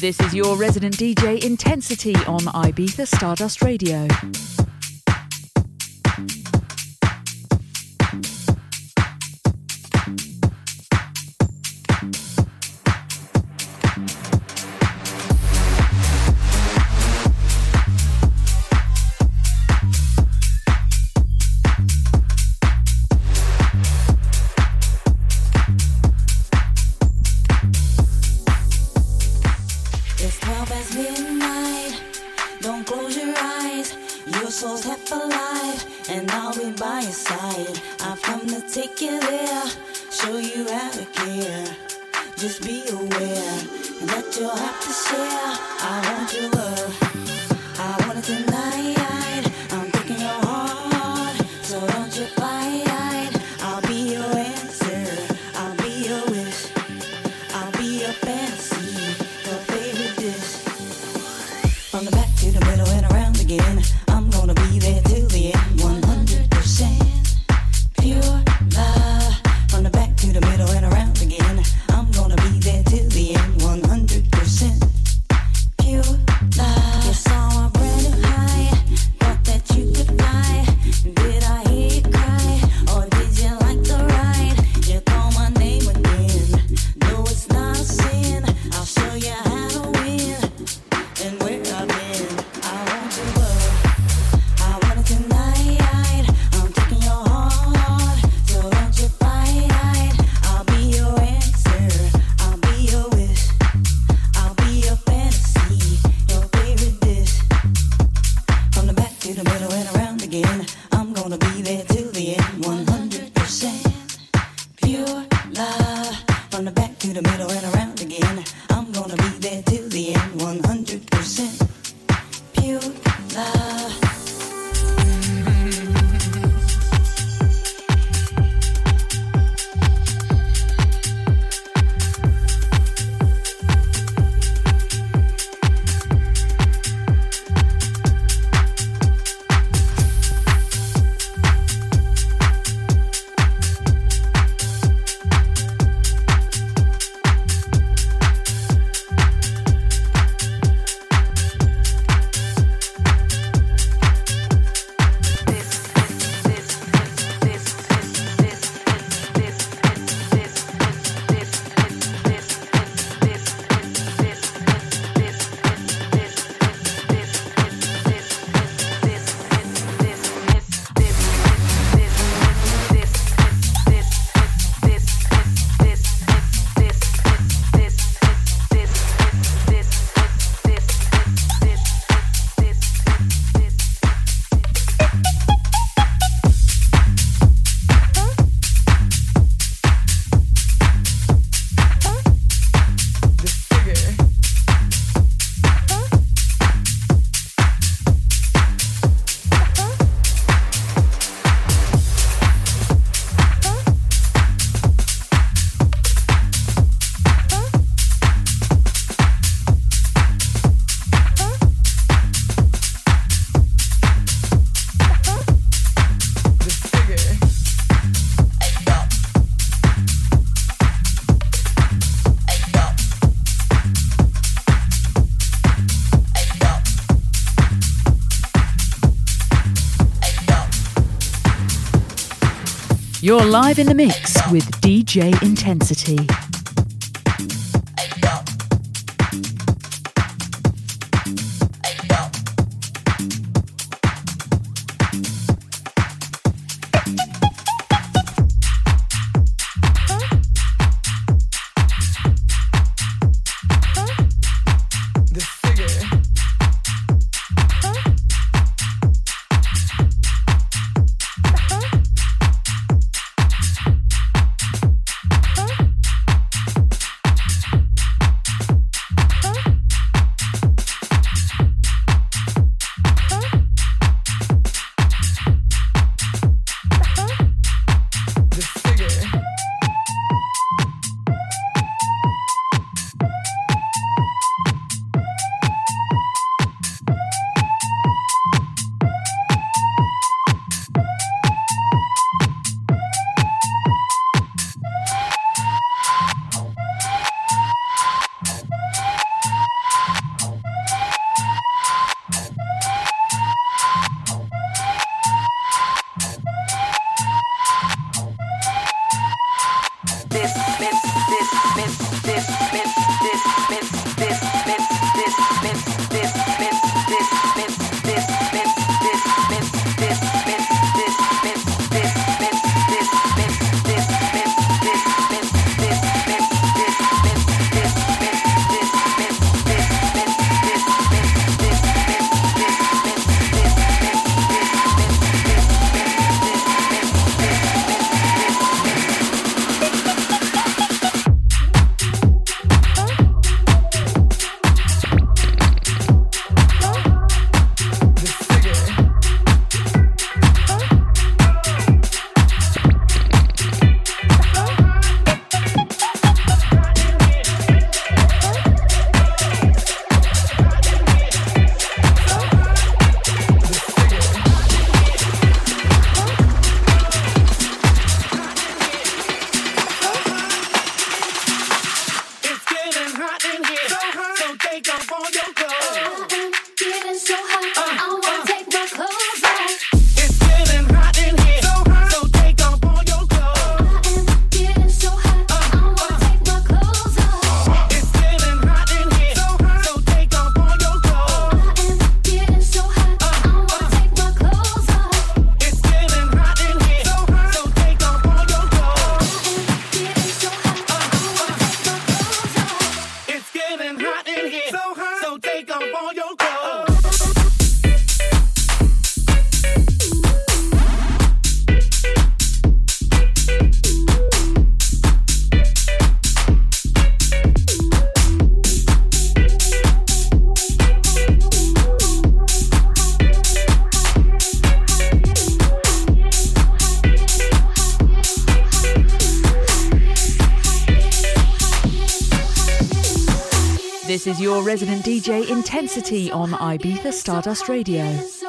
This is your resident DJ Intensity on Ibiza Stardust Radio. You're live in the mix with DJ Intensity. Resident DJ Intensity on Ibiza Stardust Radio.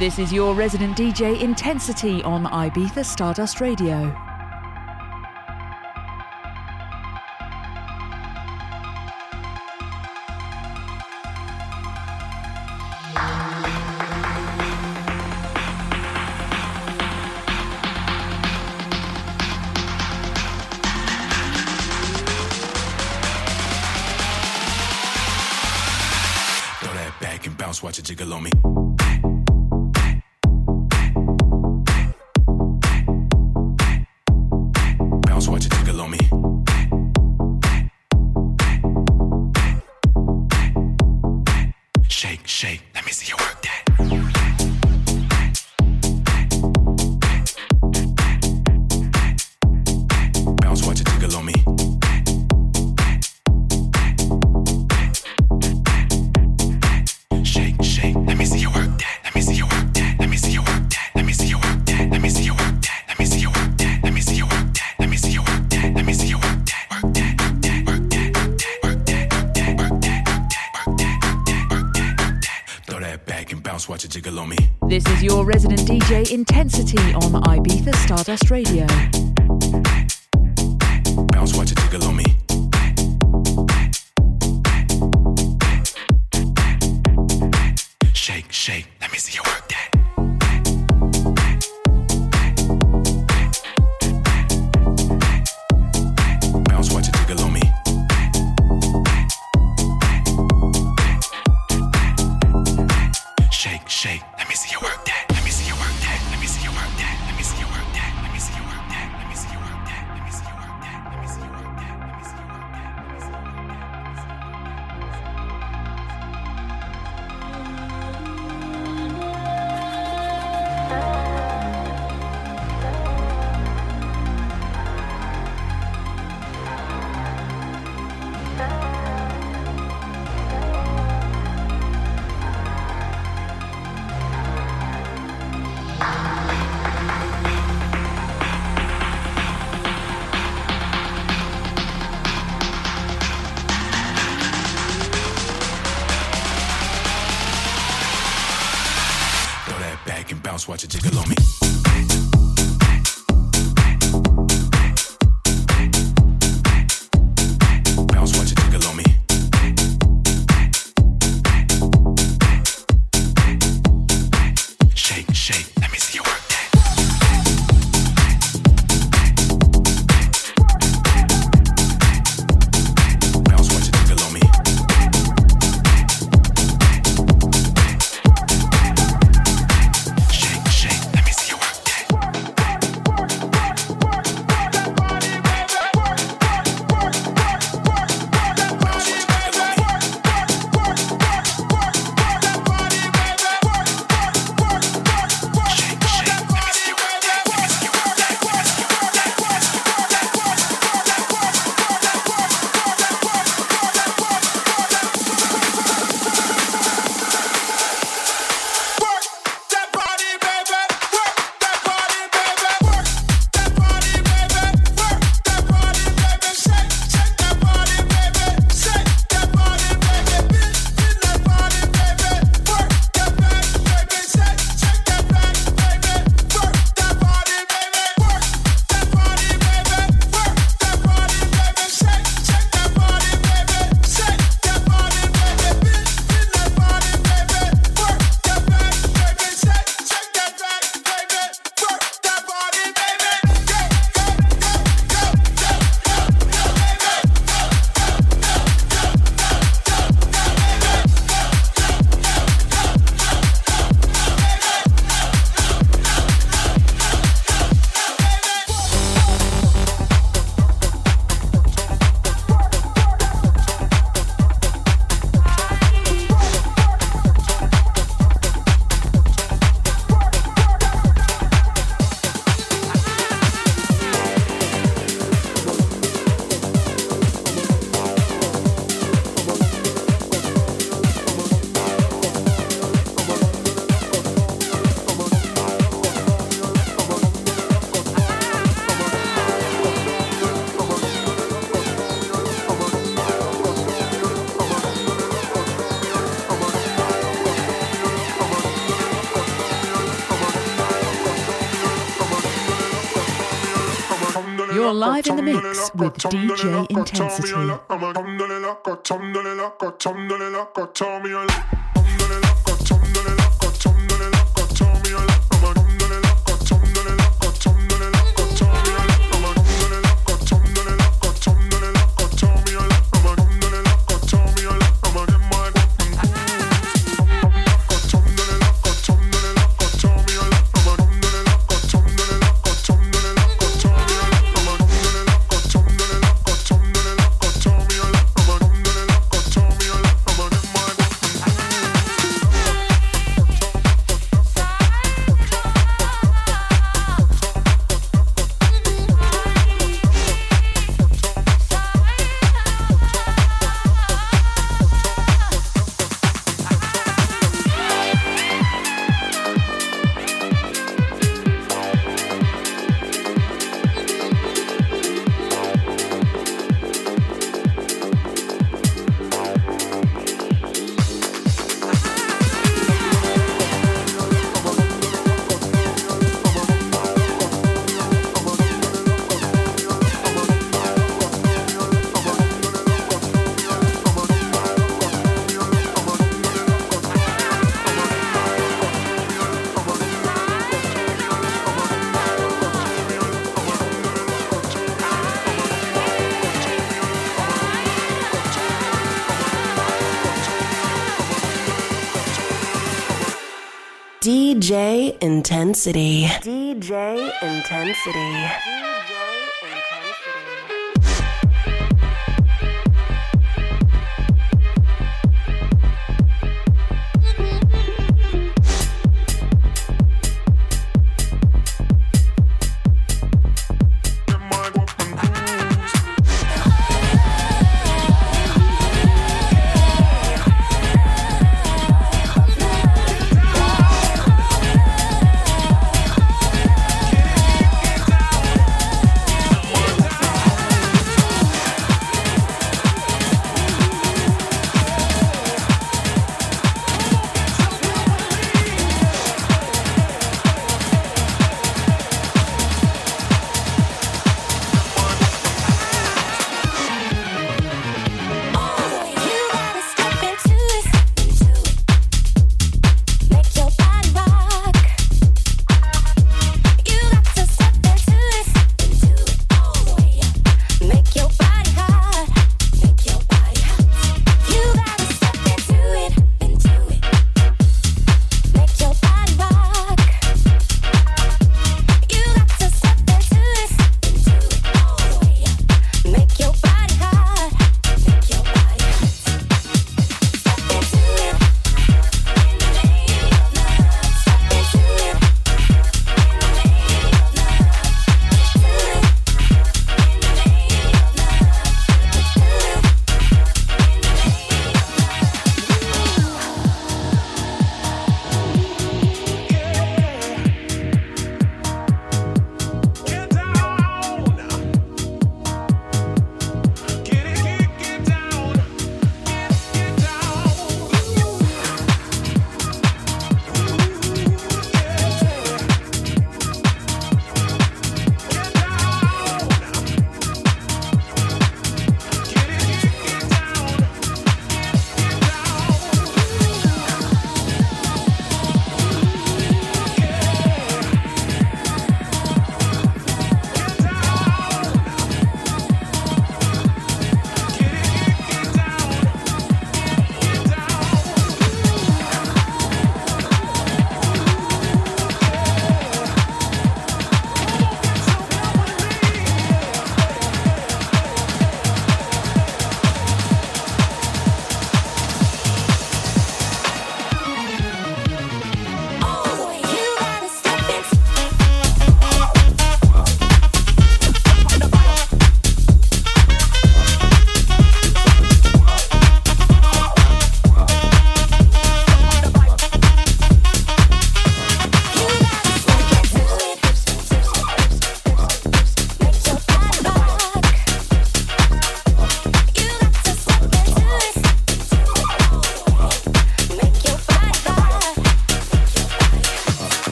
This is your resident DJ Intensity on Ibiza Stardust Radio. Intensity on Ibiza Stardust Radio. Bounce, watch it jiggle on me. You're live in the mix with DJ Intensity. DJ Intensity. DJ Intensity.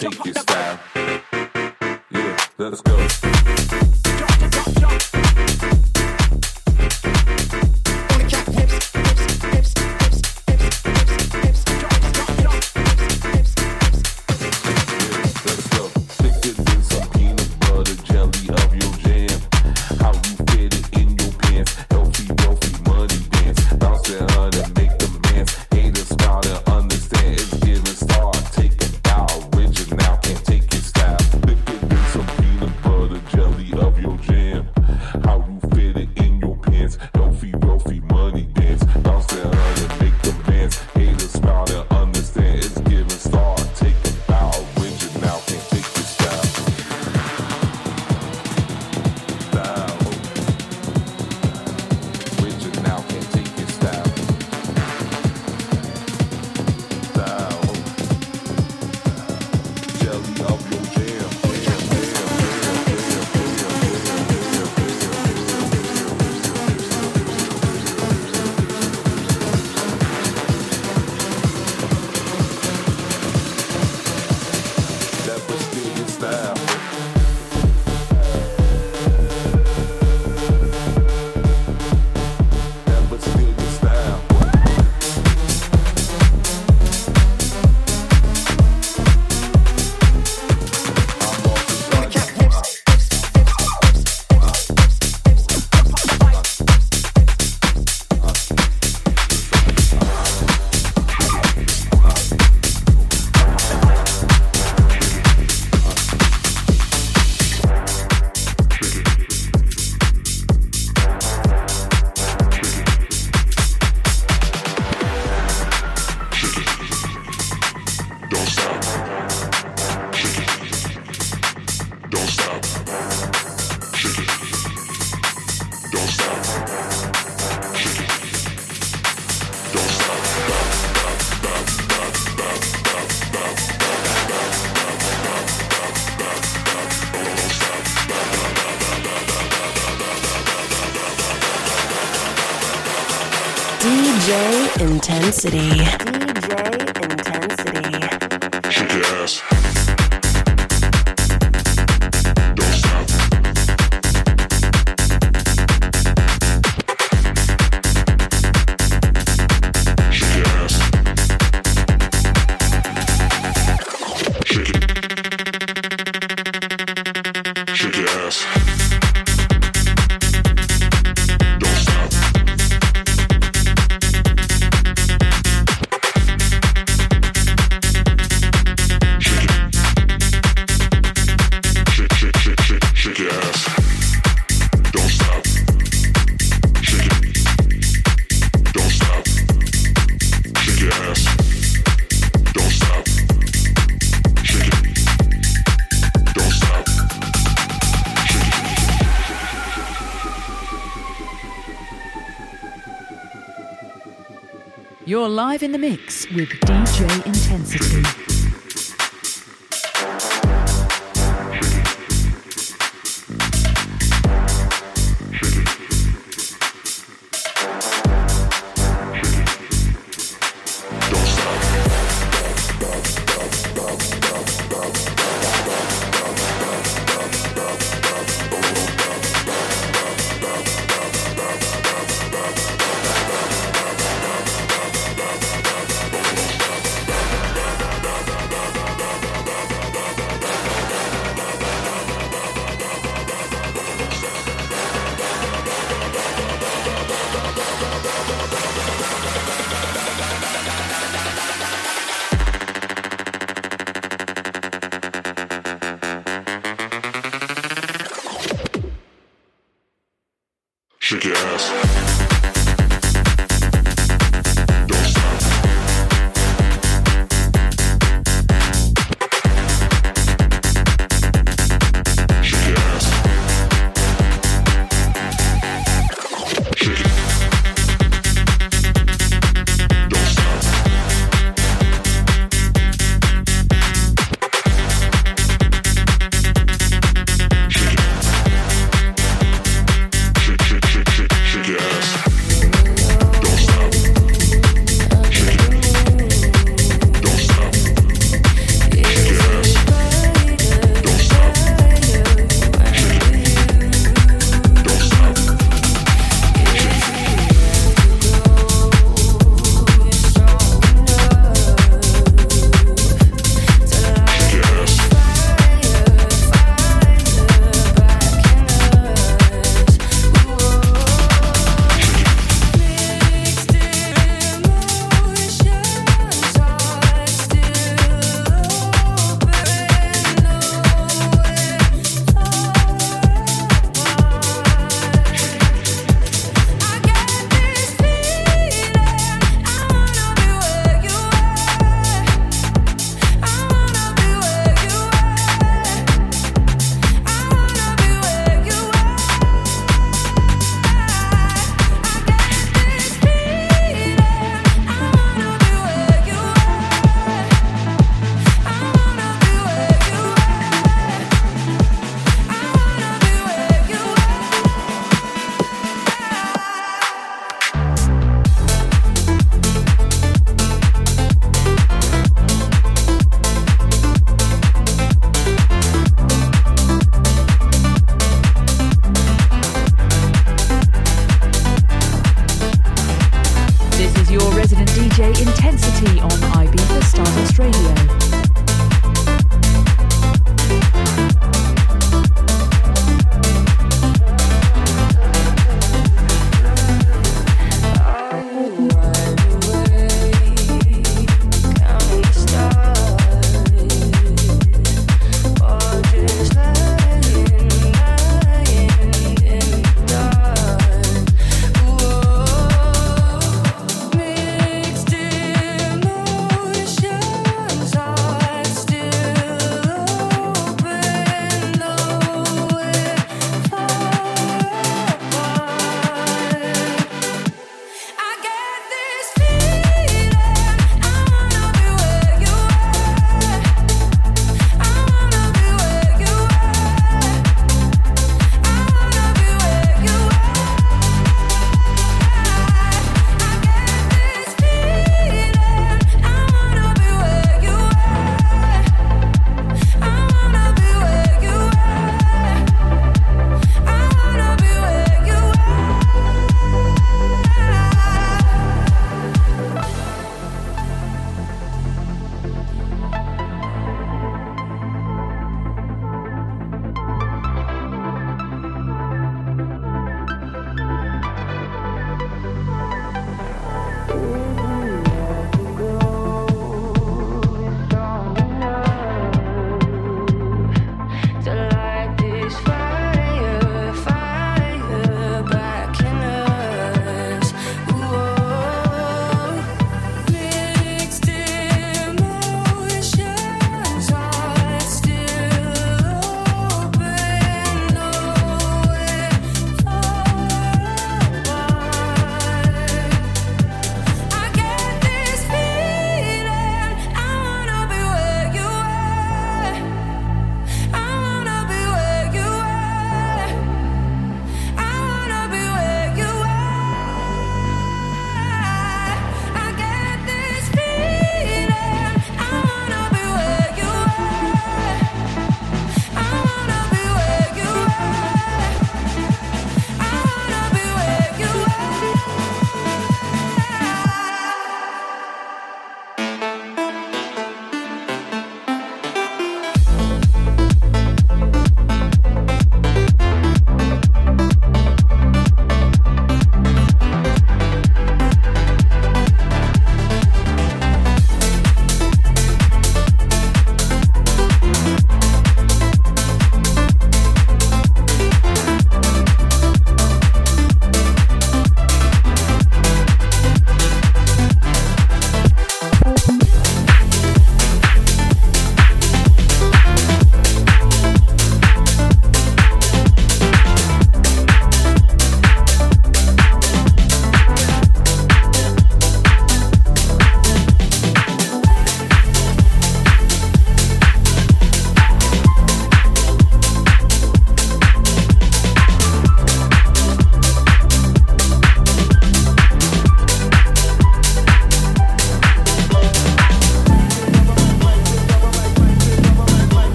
take your style. City. live in the mix with DJ Intensity.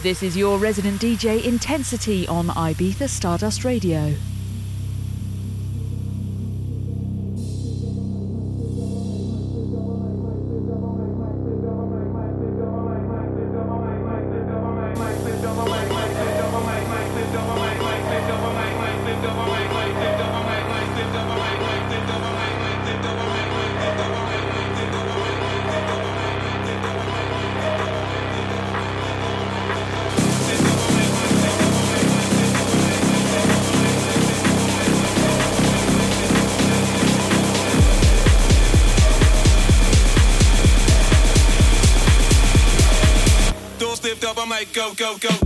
This is your resident DJ Intensity on Ibiza Stardust Radio. right, go, go, go.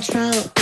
control.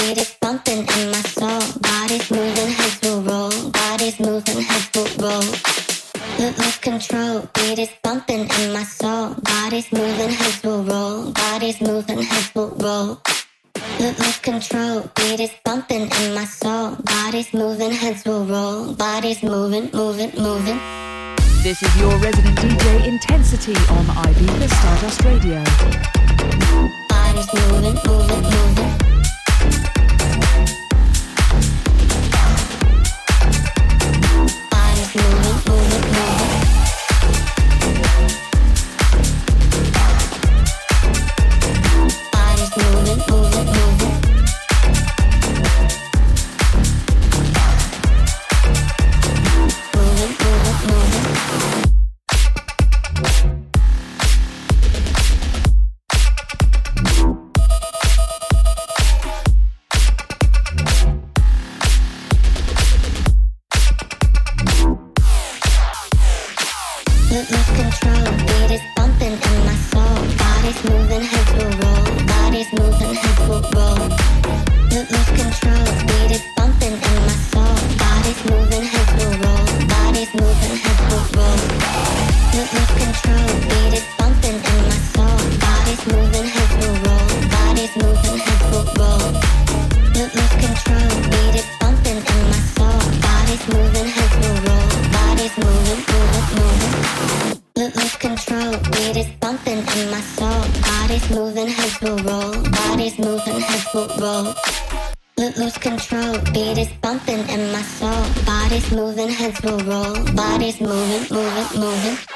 body's moving, head will roll. Let loose control, beat is bumping in my soul. Body's moving, heads will roll. Body's moving, moving, moving.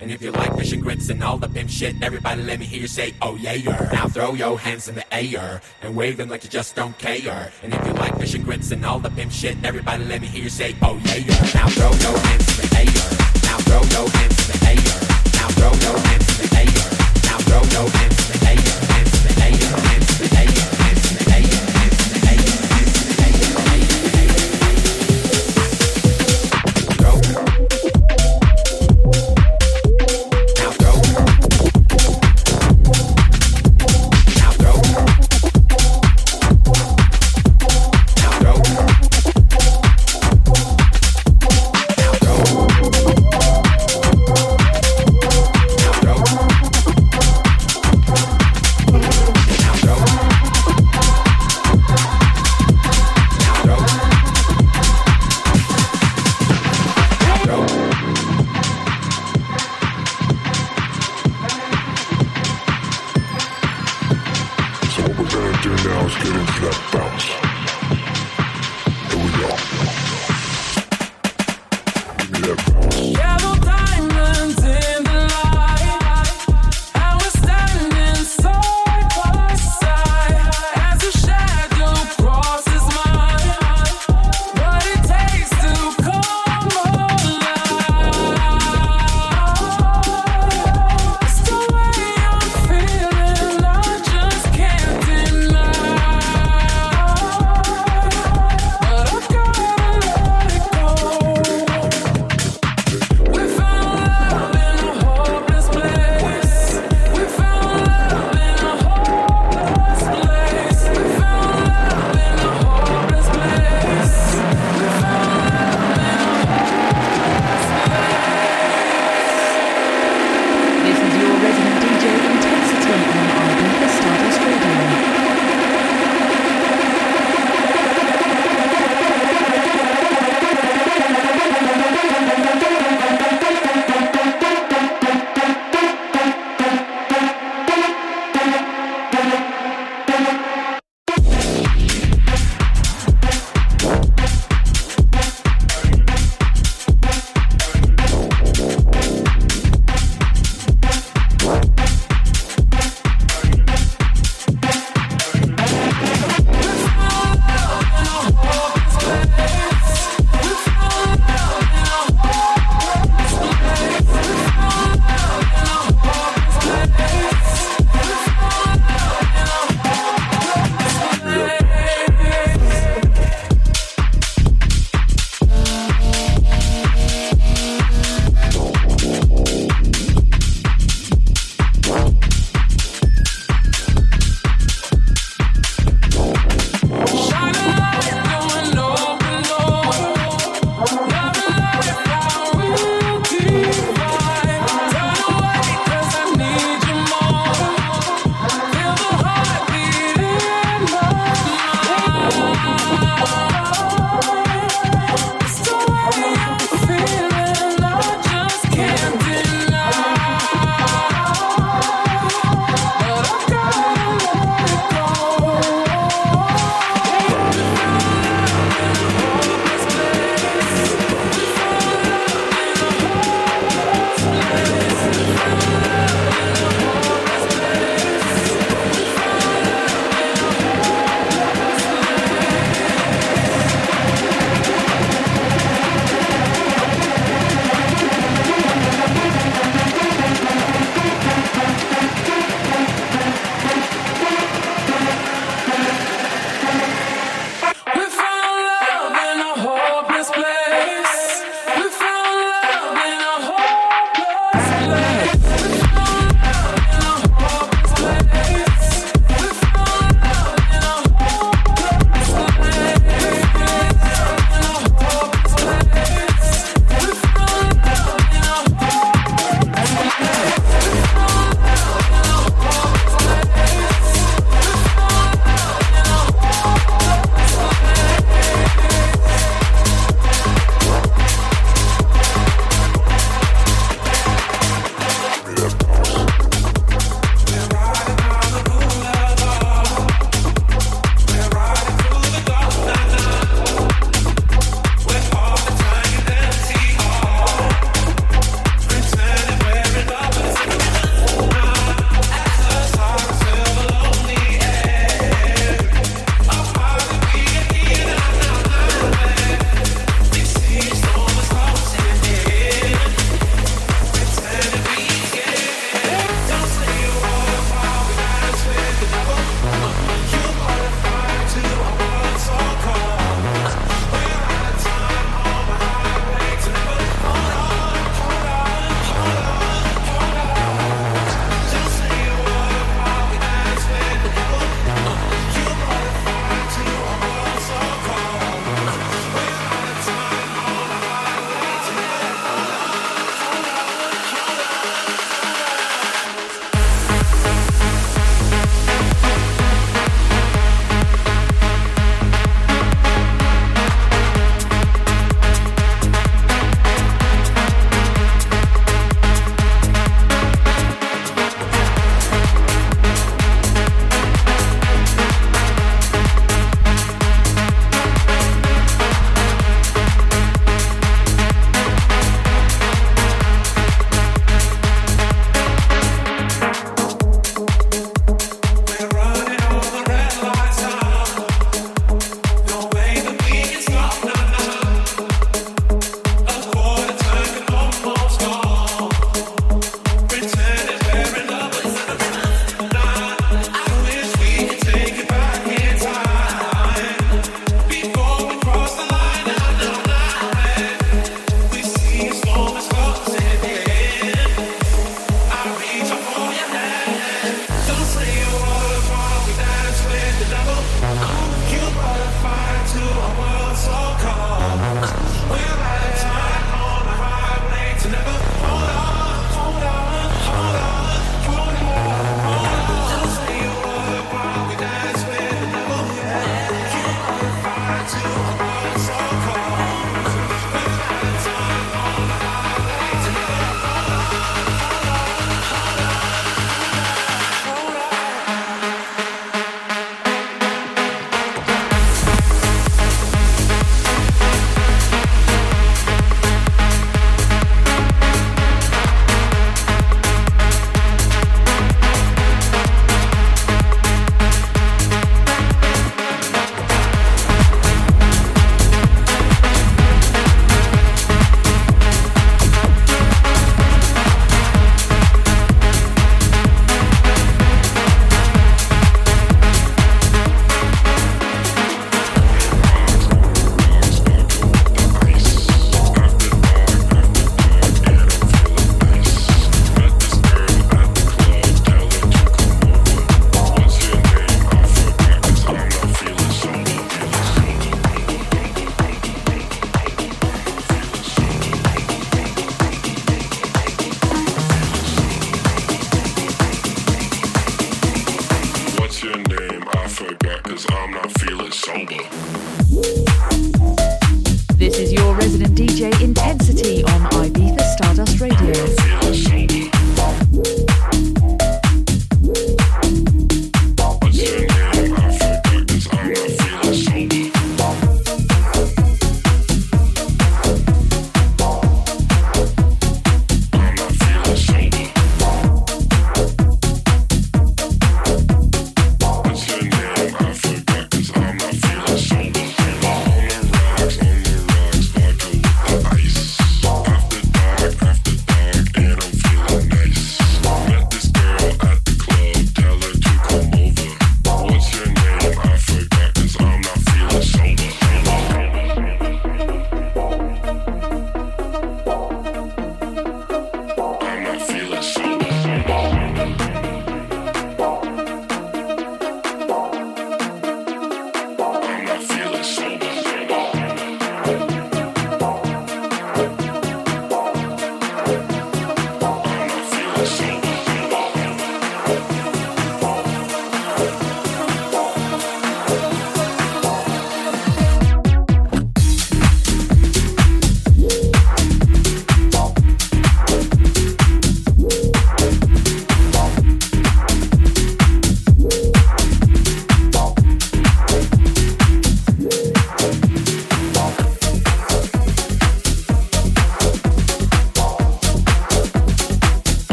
And if you like fishing grits and all the pimp shit, everybody let me hear you say, oh yeah, yeah. Now throw your hands in the air and wave them like you just don't care. And if you like fishing grits and all the pimp shit, everybody let me hear you say, oh yeah, yeah. Now throw your hands in the air. Now throw your hands